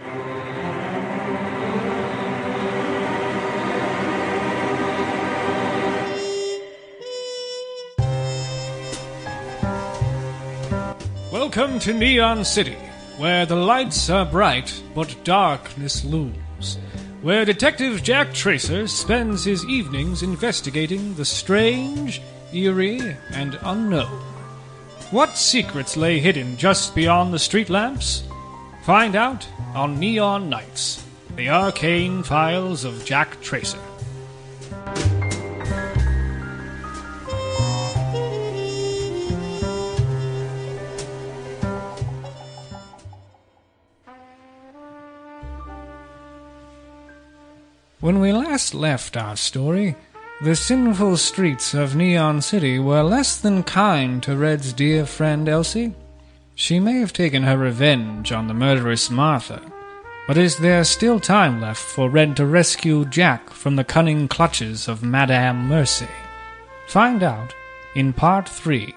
Welcome to Neon City, where the lights are bright but darkness looms. Where Detective Jack Tracer spends his evenings investigating the strange, eerie, and unknown. What secrets lay hidden just beyond the street lamps? Find out on Neon Nights, the arcane files of Jack Tracer. When we last left our story, the sinful streets of Neon City were less than kind to Red's dear friend Elsie. She may have taken her revenge on the murderous Martha, but is there still time left for Red to rescue Jack from the cunning clutches of Madame Mercy? Find out in part three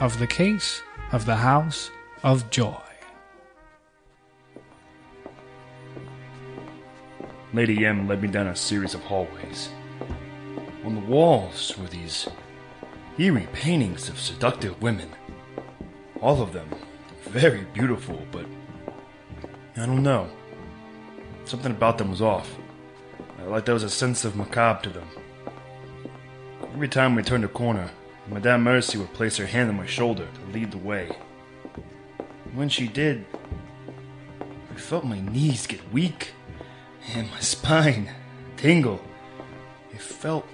of The Case of the House of Joy. Lady M led me down a series of hallways. On the walls were these eerie paintings of seductive women. All of them very beautiful, but I don't know. Something about them was off. Uh, like there was a sense of macabre to them. Every time we turned a corner, Madame Mercy would place her hand on my shoulder to lead the way. When she did, I felt my knees get weak and my spine tingle. It felt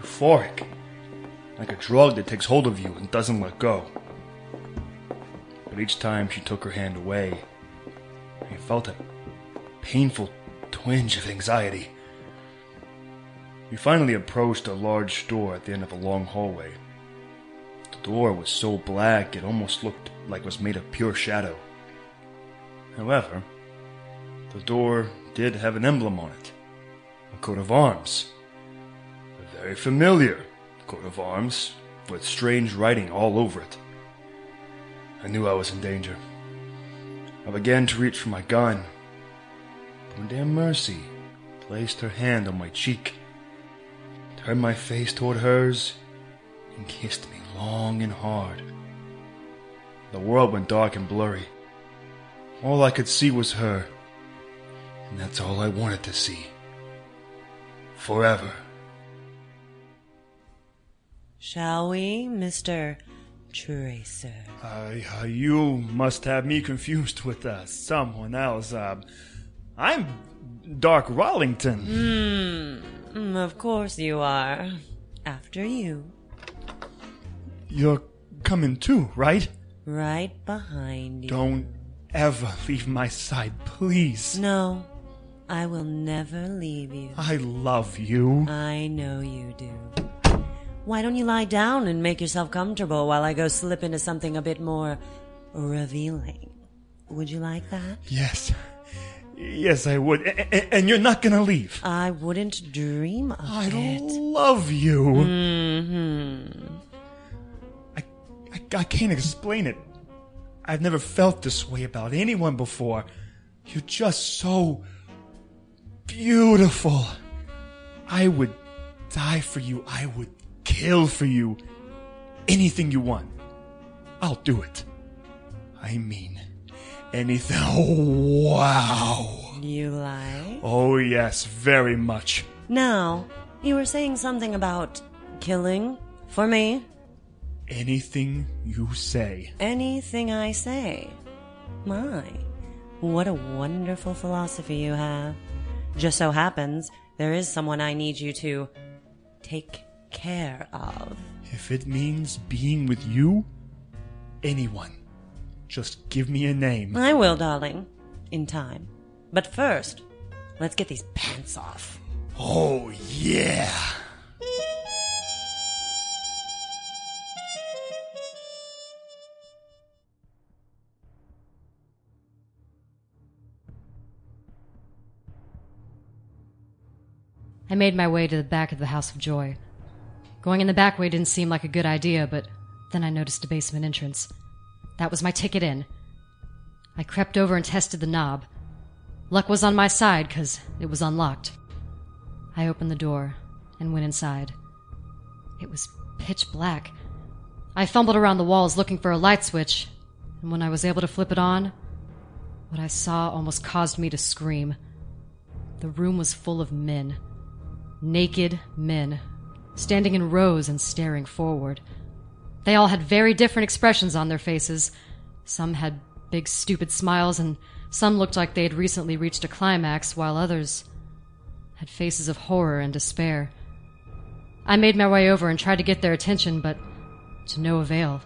euphoric, like a drug that takes hold of you and doesn't let go. But each time she took her hand away, I felt a painful twinge of anxiety. We finally approached a large door at the end of a long hallway. The door was so black it almost looked like it was made of pure shadow. However, the door did have an emblem on it a coat of arms. A very familiar coat of arms with strange writing all over it. I knew I was in danger. I began to reach for my gun. Madame Mercy placed her hand on my cheek, turned my face toward hers, and kissed me long and hard. The world went dark and blurry. All I could see was her and that's all I wanted to see. Forever. Shall we, Mr. Tracer? Uh, uh, you must have me confused with uh, someone else. Uh, I'm Dark Rollington. Hmm, of course you are. After you. You're coming too, right? Right behind you. Don't ever leave my side, please. No, I will never leave you. I love you. I know you do. Why don't you lie down and make yourself comfortable while I go slip into something a bit more revealing? Would you like that? Yes. Yes, I would. A- and you're not gonna leave. I wouldn't dream of it. I love you. Mm-hmm. I, I, I can't explain it. I've never felt this way about anyone before. You're just so beautiful. I would die for you. I would kill for you. Anything you want. I'll do it. I mean, anything. Oh, wow. You lie? Oh, yes, very much. Now, you were saying something about killing for me? Anything you say. Anything I say. My, what a wonderful philosophy you have. Just so happens, there is someone I need you to take care of. If it means being with you, anyone, just give me a name. I will, darling. In time. But first, let's get these pants off. Oh, yeah. I made my way to the back of the House of Joy. Going in the back way didn't seem like a good idea, but then I noticed a basement entrance. That was my ticket in. I crept over and tested the knob. Luck was on my side because it was unlocked. I opened the door and went inside. It was pitch black. I fumbled around the walls looking for a light switch, and when I was able to flip it on, what I saw almost caused me to scream. The room was full of men. Naked men, standing in rows and staring forward. They all had very different expressions on their faces. Some had big, stupid smiles, and some looked like they had recently reached a climax, while others had faces of horror and despair. I made my way over and tried to get their attention, but to no avail.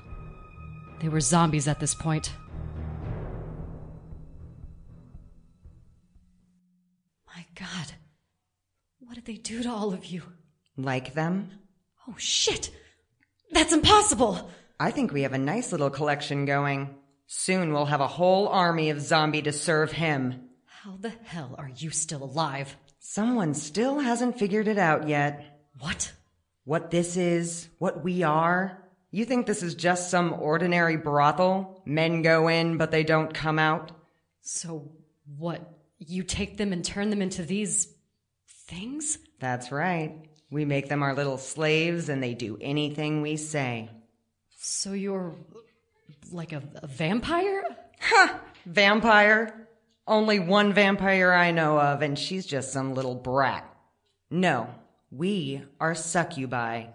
They were zombies at this point. My God. What did they do to all of you? Like them? Oh, shit! That's impossible! I think we have a nice little collection going. Soon we'll have a whole army of zombie to serve him. How the hell are you still alive? Someone still hasn't figured it out yet. What? What this is, what we are. You think this is just some ordinary brothel? Men go in, but they don't come out? So, what? You take them and turn them into these. things? That's right. We make them our little slaves and they do anything we say. So you're. like a, a vampire? Vampire? Only one vampire I know of, and she's just some little brat. No, we are succubi.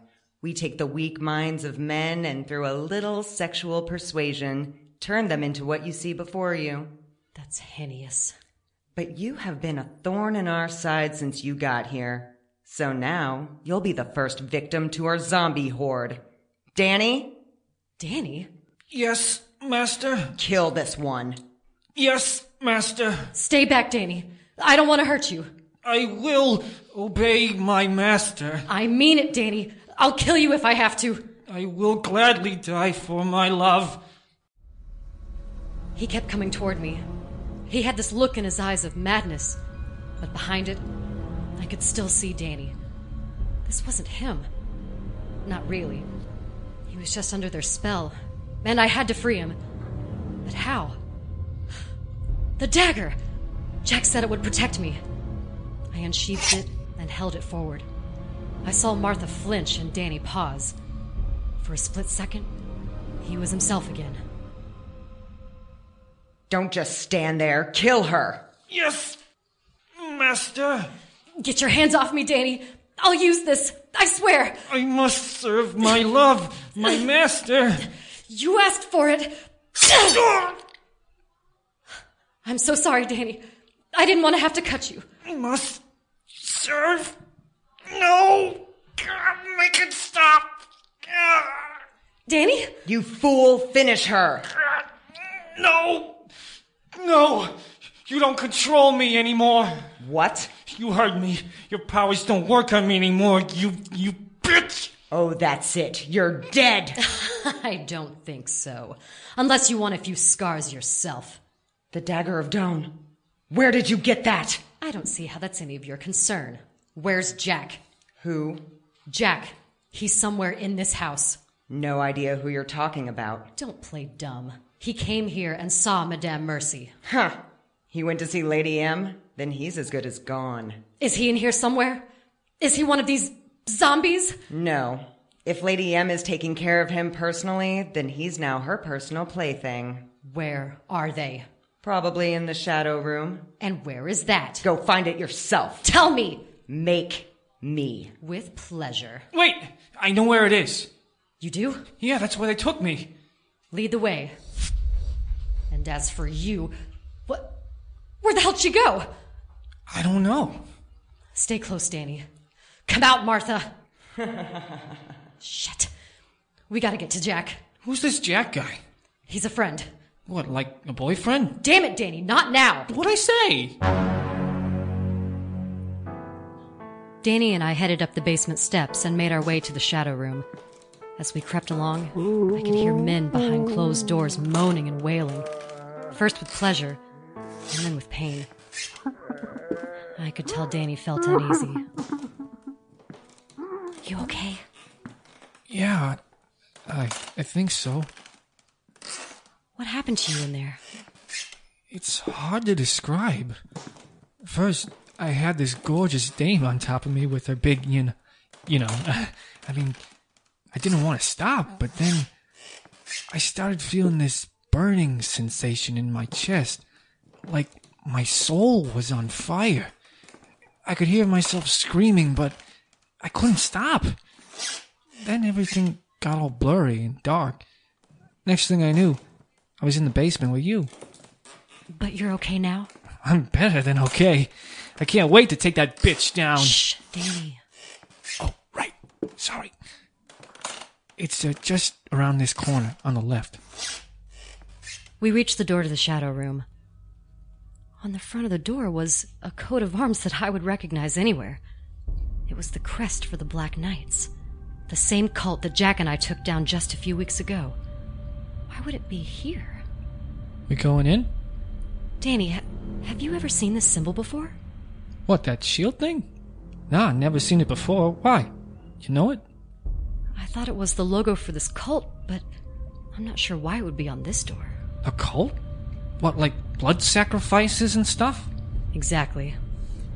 We take the weak minds of men and through a little sexual persuasion, turn them into what you see before you. That's heinous. But you have been a thorn in our side since you got here. So now you'll be the first victim to our zombie horde. Danny, Danny? Yes, master. kill this one. Yes, master. Stay back, Danny. I don't want to hurt you. I will obey my master. I mean it, Danny. I'll kill you if I have to. I will gladly die for my love. He kept coming toward me. He had this look in his eyes of madness, but behind it, I could still see Danny. This wasn't him. Not really. He was just under their spell, and I had to free him. But how? The dagger! Jack said it would protect me. I unsheathed it and held it forward. I saw Martha flinch and Danny pause. For a split second, he was himself again. Don't just stand there. Kill her. Yes, master. Get your hands off me, Danny. I'll use this. I swear. I must serve my love, my master. You asked for it. I'm so sorry, Danny. I didn't want to have to cut you. I must serve. No. God, make it stop. Danny? You fool, finish her. No. No. You don't control me anymore. What? You heard me. Your powers don't work on me anymore. You, you bitch. Oh, that's it. You're dead. I don't think so. Unless you want a few scars yourself. the dagger of Dawn. Where did you get that? I don't see how that's any of your concern. Where's Jack? Who? Jack. He's somewhere in this house. No idea who you're talking about. Don't play dumb. He came here and saw Madame Mercy. Huh. He went to see Lady M? Then he's as good as gone. Is he in here somewhere? Is he one of these zombies? No. If Lady M is taking care of him personally, then he's now her personal plaything. Where are they? Probably in the shadow room. And where is that? Go find it yourself. Tell me! Make me. With pleasure. Wait. I know where it is. You do? Yeah, that's where they took me. Lead the way. And as for you, what? Where the hell'd she go? I don't know. Stay close, Danny. Come out, Martha. Shit. We gotta get to Jack. Who's this Jack guy? He's a friend. What, like a boyfriend? Damn it, Danny, not now. What'd I say? Danny and I headed up the basement steps and made our way to the shadow room. As we crept along, I could hear men behind closed doors moaning and wailing. First with pleasure, and then with pain. I could tell Danny felt uneasy. You okay? Yeah, I I think so. What happened to you in there? It's hard to describe. First, I had this gorgeous dame on top of me with her big, you know, you know. I mean, I didn't want to stop, but then I started feeling this burning sensation in my chest, like my soul was on fire. I could hear myself screaming, but I couldn't stop. Then everything got all blurry and dark. Next thing I knew, I was in the basement with you. But you're okay now? I'm better than okay. I can't wait to take that bitch down. Shh, Danny. Oh, right. Sorry. It's uh, just around this corner on the left. We reached the door to the shadow room. On the front of the door was a coat of arms that I would recognize anywhere. It was the crest for the Black Knights, the same cult that Jack and I took down just a few weeks ago. Why would it be here? We going in? Danny, ha- have you ever seen this symbol before? What, that shield thing? Nah, never seen it before. Why? You know it? I thought it was the logo for this cult, but I'm not sure why it would be on this door. A cult? What, like blood sacrifices and stuff? Exactly.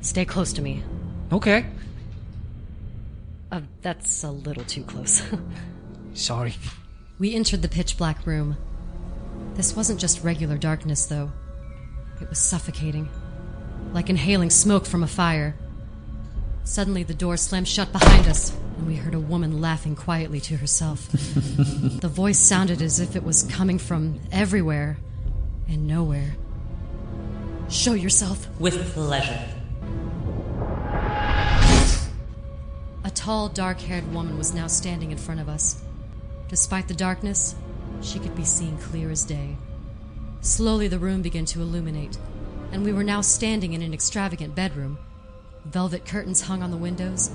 Stay close to me. Okay. Uh, that's a little too close. Sorry. we entered the pitch black room. This wasn't just regular darkness, though. It was suffocating, like inhaling smoke from a fire. Suddenly, the door slammed shut behind us, and we heard a woman laughing quietly to herself. the voice sounded as if it was coming from everywhere and nowhere. Show yourself. With pleasure. A tall, dark haired woman was now standing in front of us. Despite the darkness, she could be seen clear as day. Slowly, the room began to illuminate, and we were now standing in an extravagant bedroom. Velvet curtains hung on the windows.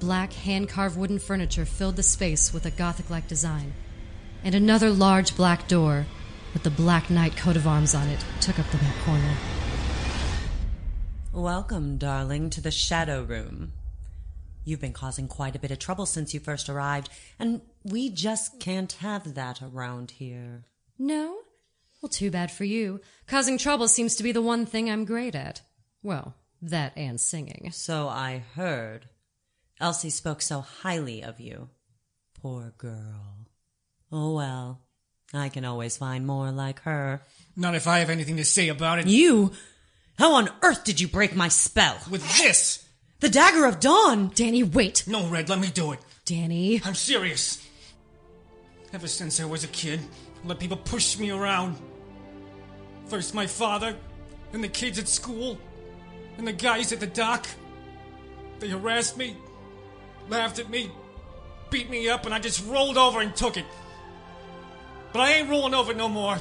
Black, hand carved wooden furniture filled the space with a Gothic like design. And another large black door, with the Black Knight coat of arms on it, took up the back corner. Welcome, darling, to the Shadow Room. You've been causing quite a bit of trouble since you first arrived, and we just can't have that around here. No? Well, too bad for you. Causing trouble seems to be the one thing I'm great at. Well, that and singing. So I heard. Elsie spoke so highly of you. Poor girl. Oh well, I can always find more like her. Not if I have anything to say about it. You? How on earth did you break my spell? With this! The Dagger of Dawn! Danny, wait! No, Red, let me do it. Danny. I'm serious. Ever since I was a kid, I let people push me around. First my father, then the kids at school, and the guys at the dock. They harassed me, laughed at me, beat me up, and I just rolled over and took it. But I ain't rolling over no more.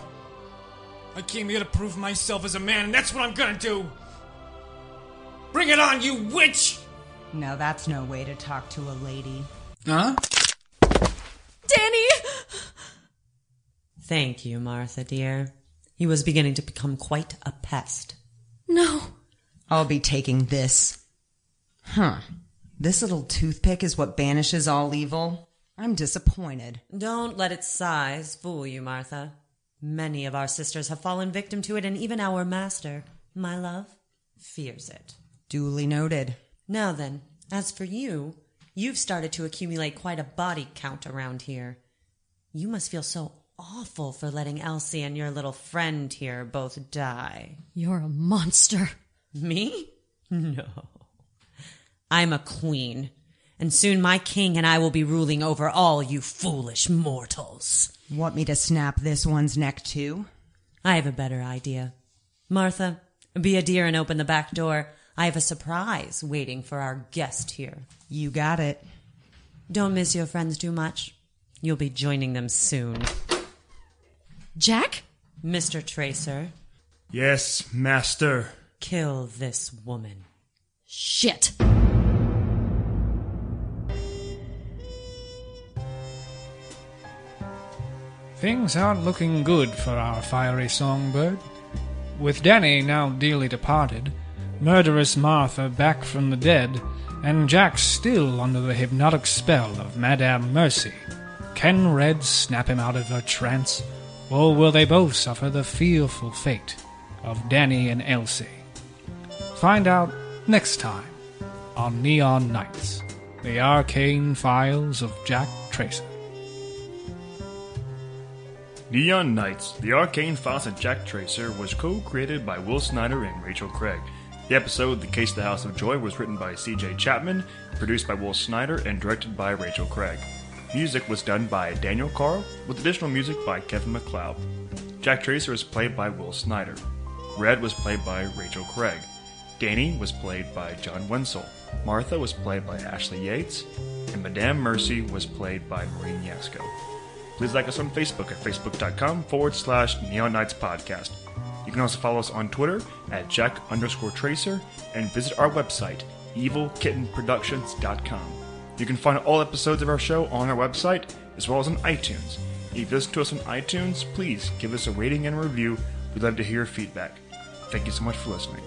I came here to prove myself as a man, and that's what I'm gonna do. Bring it on, you witch! No, that's no way to talk to a lady. Huh? Danny! Thank you, Martha, dear. He was beginning to become quite a pest. No. I'll be taking this. Huh. This little toothpick is what banishes all evil? I'm disappointed. Don't let its size fool you, Martha. Many of our sisters have fallen victim to it, and even our master, my love, fears it. Duly noted. Now then, as for you, you've started to accumulate quite a body count around here. You must feel so awful for letting Elsie and your little friend here both die. You're a monster. Me? No. I'm a queen, and soon my king and I will be ruling over all you foolish mortals. Want me to snap this one's neck too? I have a better idea. Martha, be a dear and open the back door. I have a surprise waiting for our guest here. You got it. Don't miss your friends too much. You'll be joining them soon. Jack? Mr. Tracer, Yes, master. kill this woman. Shit. Things aren't looking good for our fiery songbird. With Danny now dearly departed, murderous Martha back from the dead, and Jack still under the hypnotic spell of Madame Mercy, can Red snap him out of her trance, or will they both suffer the fearful fate of Danny and Elsie. Find out next time on Neon Nights, the arcane files of Jack Tracer. Neon Nights, The Arcane of Jack Tracer, was co created by Will Snyder and Rachel Craig. The episode The Case of the House of Joy was written by CJ Chapman, produced by Will Snyder, and directed by Rachel Craig. Music was done by Daniel Carl, with additional music by Kevin MacLeod. Jack Tracer was played by Will Snyder. Red was played by Rachel Craig. Danny was played by John Wenzel. Martha was played by Ashley Yates. And Madame Mercy was played by Maureen Yasko. Please like us on Facebook at facebook.com forward slash Neon Nights Podcast. You can also follow us on Twitter at Jack underscore Tracer and visit our website, evilkittenproductions.com. You can find all episodes of our show on our website as well as on iTunes. If you listen to us on iTunes, please give us a rating and a review. We'd love to hear your feedback. Thank you so much for listening.